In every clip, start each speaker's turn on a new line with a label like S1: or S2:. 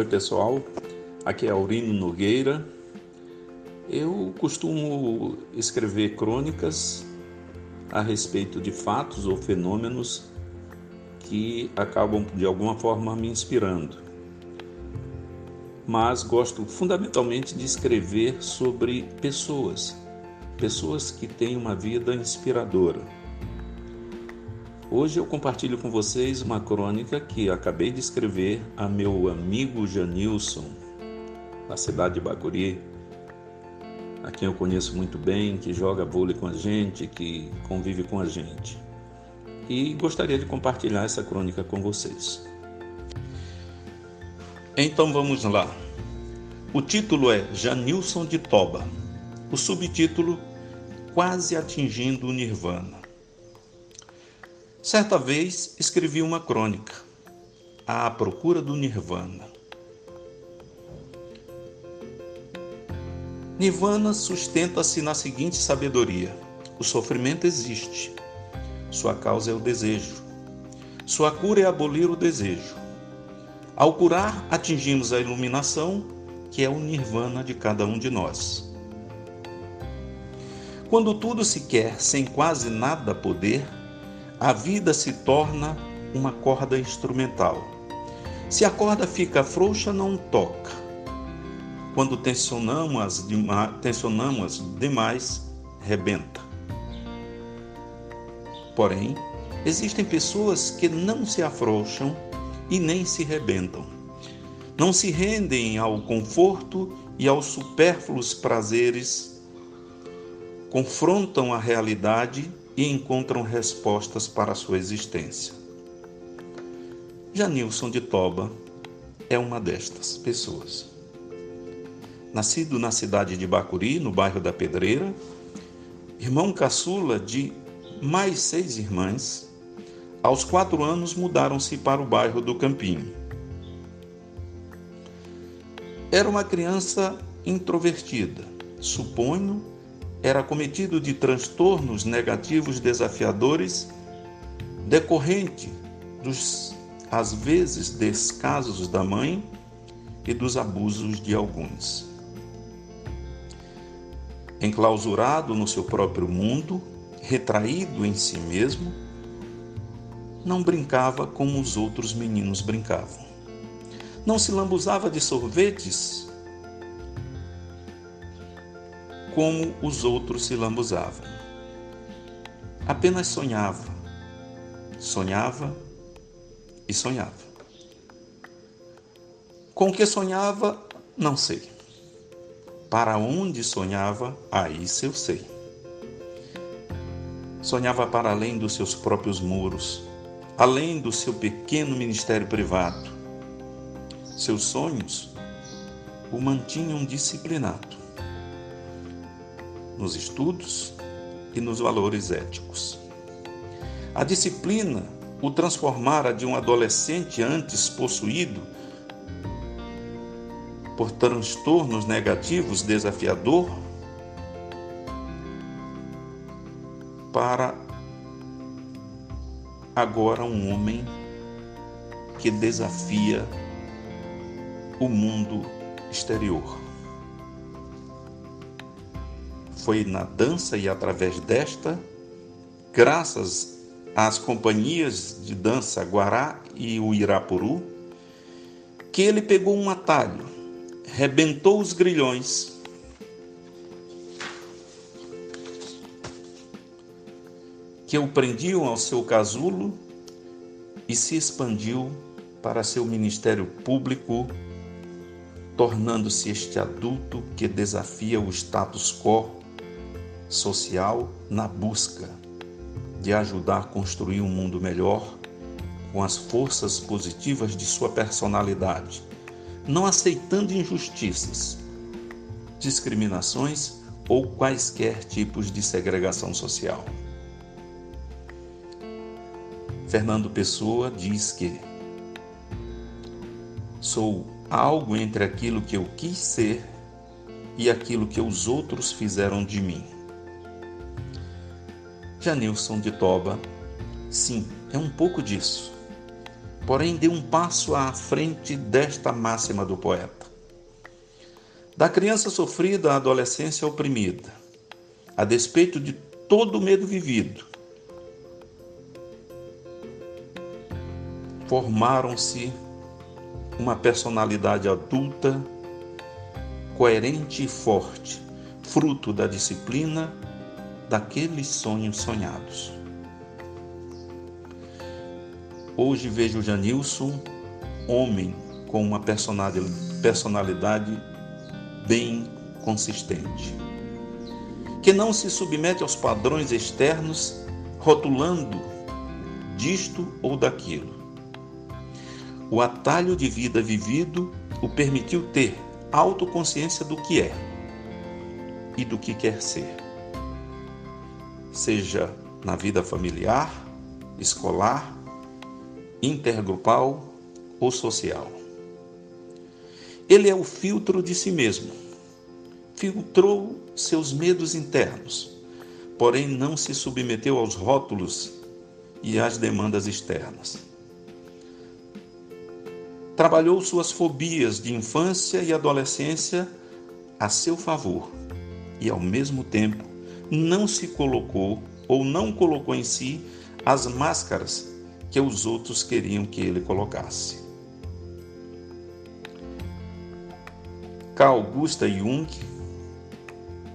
S1: Oi, pessoal. Aqui é Aurino Nogueira. Eu costumo escrever crônicas a respeito de fatos ou fenômenos que acabam de alguma forma me inspirando. Mas gosto fundamentalmente de escrever sobre pessoas, pessoas que têm uma vida inspiradora. Hoje eu compartilho com vocês uma crônica que acabei de escrever a meu amigo Janilson, na cidade de Bacuri, a quem eu conheço muito bem, que joga vôlei com a gente, que convive com a gente. E gostaria de compartilhar essa crônica com vocês. Então vamos lá. O título é Janilson de Toba. O subtítulo Quase atingindo o Nirvana. Certa vez escrevi uma crônica, À Procura do Nirvana. Nirvana sustenta-se na seguinte sabedoria: o sofrimento existe. Sua causa é o desejo. Sua cura é abolir o desejo. Ao curar, atingimos a iluminação, que é o nirvana de cada um de nós. Quando tudo se quer sem quase nada poder, a vida se torna uma corda instrumental. Se a corda fica frouxa, não toca. Quando tensionamos, tensionamos demais, rebenta. Porém, existem pessoas que não se afrouxam e nem se rebentam. Não se rendem ao conforto e aos supérfluos prazeres, confrontam a realidade e encontram respostas para a sua existência. Janilson de Toba é uma destas pessoas. Nascido na cidade de Bacuri, no bairro da Pedreira, irmão caçula de mais seis irmãs, aos quatro anos mudaram-se para o bairro do Campinho. Era uma criança introvertida, suponho, era cometido de transtornos negativos desafiadores decorrente dos, às vezes, descasos da mãe e dos abusos de alguns enclausurado no seu próprio mundo, retraído em si mesmo, não brincava como os outros meninos brincavam. Não se lambuzava de sorvetes como os outros se lambuzavam. Apenas sonhava, sonhava e sonhava. Com o que sonhava, não sei. Para onde sonhava, aí eu sei. Sonhava para além dos seus próprios muros, além do seu pequeno ministério privado. Seus sonhos o mantinham disciplinado nos estudos e nos valores éticos. A disciplina o transformara de um adolescente antes possuído por transtornos negativos desafiador para agora um homem que desafia o mundo exterior. Foi na dança e através desta, graças às companhias de dança Guará e o Irapuru, que ele pegou um atalho rebentou os grilhões. Que o prendiam ao seu casulo e se expandiu para seu ministério público, tornando-se este adulto que desafia o status quo social na busca de ajudar a construir um mundo melhor com as forças positivas de sua personalidade não aceitando injustiças, discriminações ou quaisquer tipos de segregação social. Fernando Pessoa diz que sou algo entre aquilo que eu quis ser e aquilo que os outros fizeram de mim. Janilson de Toba, sim, é um pouco disso. porém deu um passo à frente desta máxima do poeta. Da criança sofrida à adolescência oprimida, a despeito de todo o medo vivido, formaram-se uma personalidade adulta, coerente e forte, fruto da disciplina daqueles sonhos sonhados. Hoje vejo Janilson, homem com uma personalidade bem consistente, que não se submete aos padrões externos, rotulando disto ou daquilo. O atalho de vida vivido o permitiu ter autoconsciência do que é e do que quer ser, seja na vida familiar, escolar, intergrupal ou social. Ele é o filtro de si mesmo. Filtrou seus medos internos, porém não se submeteu aos rótulos e às demandas externas. Trabalhou suas fobias de infância e adolescência a seu favor e, ao mesmo tempo, não se colocou ou não colocou em si as máscaras que os outros queriam que ele colocasse. Carl Gustav Jung,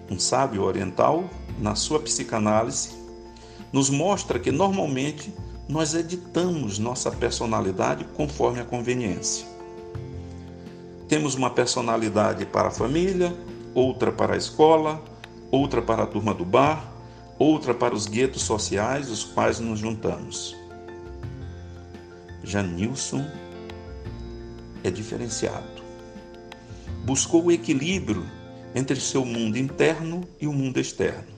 S1: um sábio oriental, na sua psicanálise, nos mostra que normalmente nós editamos nossa personalidade conforme a conveniência. Temos uma personalidade para a família, outra para a escola, outra para a turma do bar, outra para os guetos sociais, os quais nos juntamos. Janilson é diferenciado. Buscou o equilíbrio entre seu mundo interno e o mundo externo.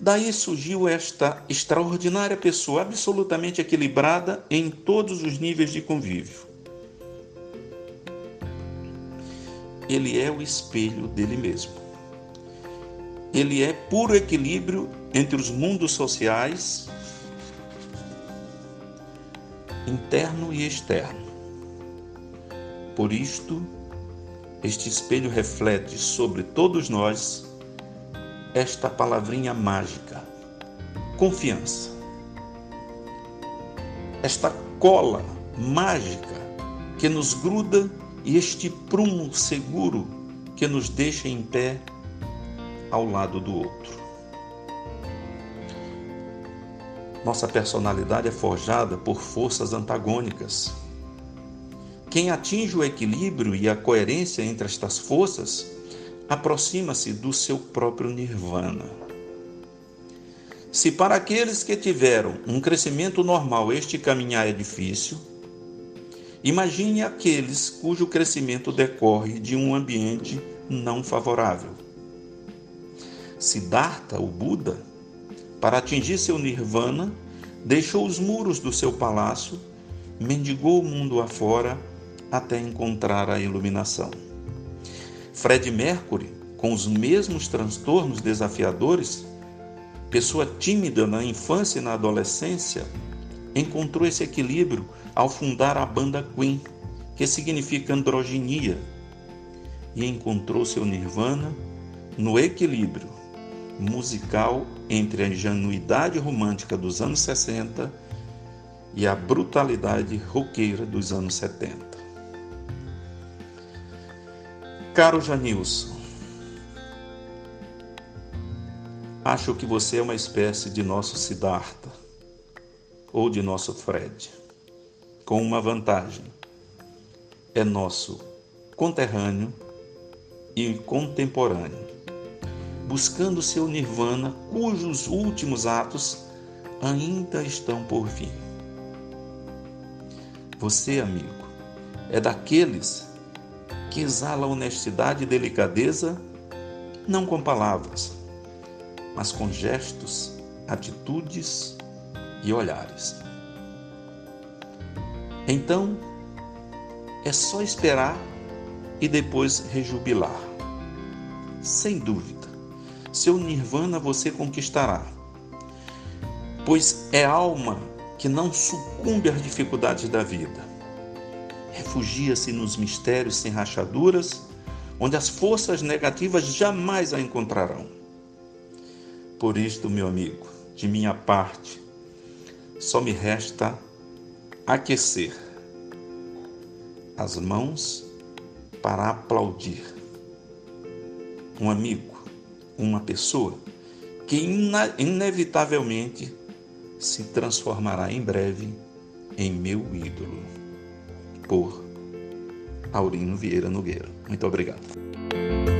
S1: Daí surgiu esta extraordinária pessoa, absolutamente equilibrada em todos os níveis de convívio. Ele é o espelho dele mesmo. Ele é puro equilíbrio entre os mundos sociais interno e externo. Por isto, este espelho reflete sobre todos nós esta palavrinha mágica: confiança. Esta cola mágica que nos gruda e este prumo seguro que nos deixa em pé ao lado do outro. Nossa personalidade é forjada por forças antagônicas. Quem atinge o equilíbrio e a coerência entre estas forças aproxima-se do seu próprio nirvana. Se para aqueles que tiveram um crescimento normal este caminhar é difícil, imagine aqueles cujo crescimento decorre de um ambiente não favorável. Siddhartha, o Buda, para atingir seu nirvana, deixou os muros do seu palácio, mendigou o mundo afora até encontrar a iluminação. Fred Mercury, com os mesmos transtornos desafiadores, pessoa tímida na infância e na adolescência, encontrou esse equilíbrio ao fundar a banda Queen, que significa androginia, e encontrou seu nirvana no equilíbrio musical entre a ingenuidade romântica dos anos 60 e a brutalidade roqueira dos anos 70. Caro Janilson, acho que você é uma espécie de nosso Siddhartha ou de nosso Fred, com uma vantagem: é nosso conterrâneo e contemporâneo buscando seu nirvana, cujos últimos atos ainda estão por vir. Você, amigo, é daqueles que exala honestidade e delicadeza, não com palavras, mas com gestos, atitudes e olhares. Então, é só esperar e depois rejubilar. Sem dúvida seu nirvana você conquistará. Pois é alma que não sucumbe às dificuldades da vida. Refugia-se nos mistérios sem rachaduras, onde as forças negativas jamais a encontrarão. Por isto, meu amigo, de minha parte, só me resta aquecer as mãos para aplaudir um amigo, uma pessoa que inevitavelmente se transformará em breve em meu ídolo. Por Aurino Vieira Nogueira. Muito obrigado.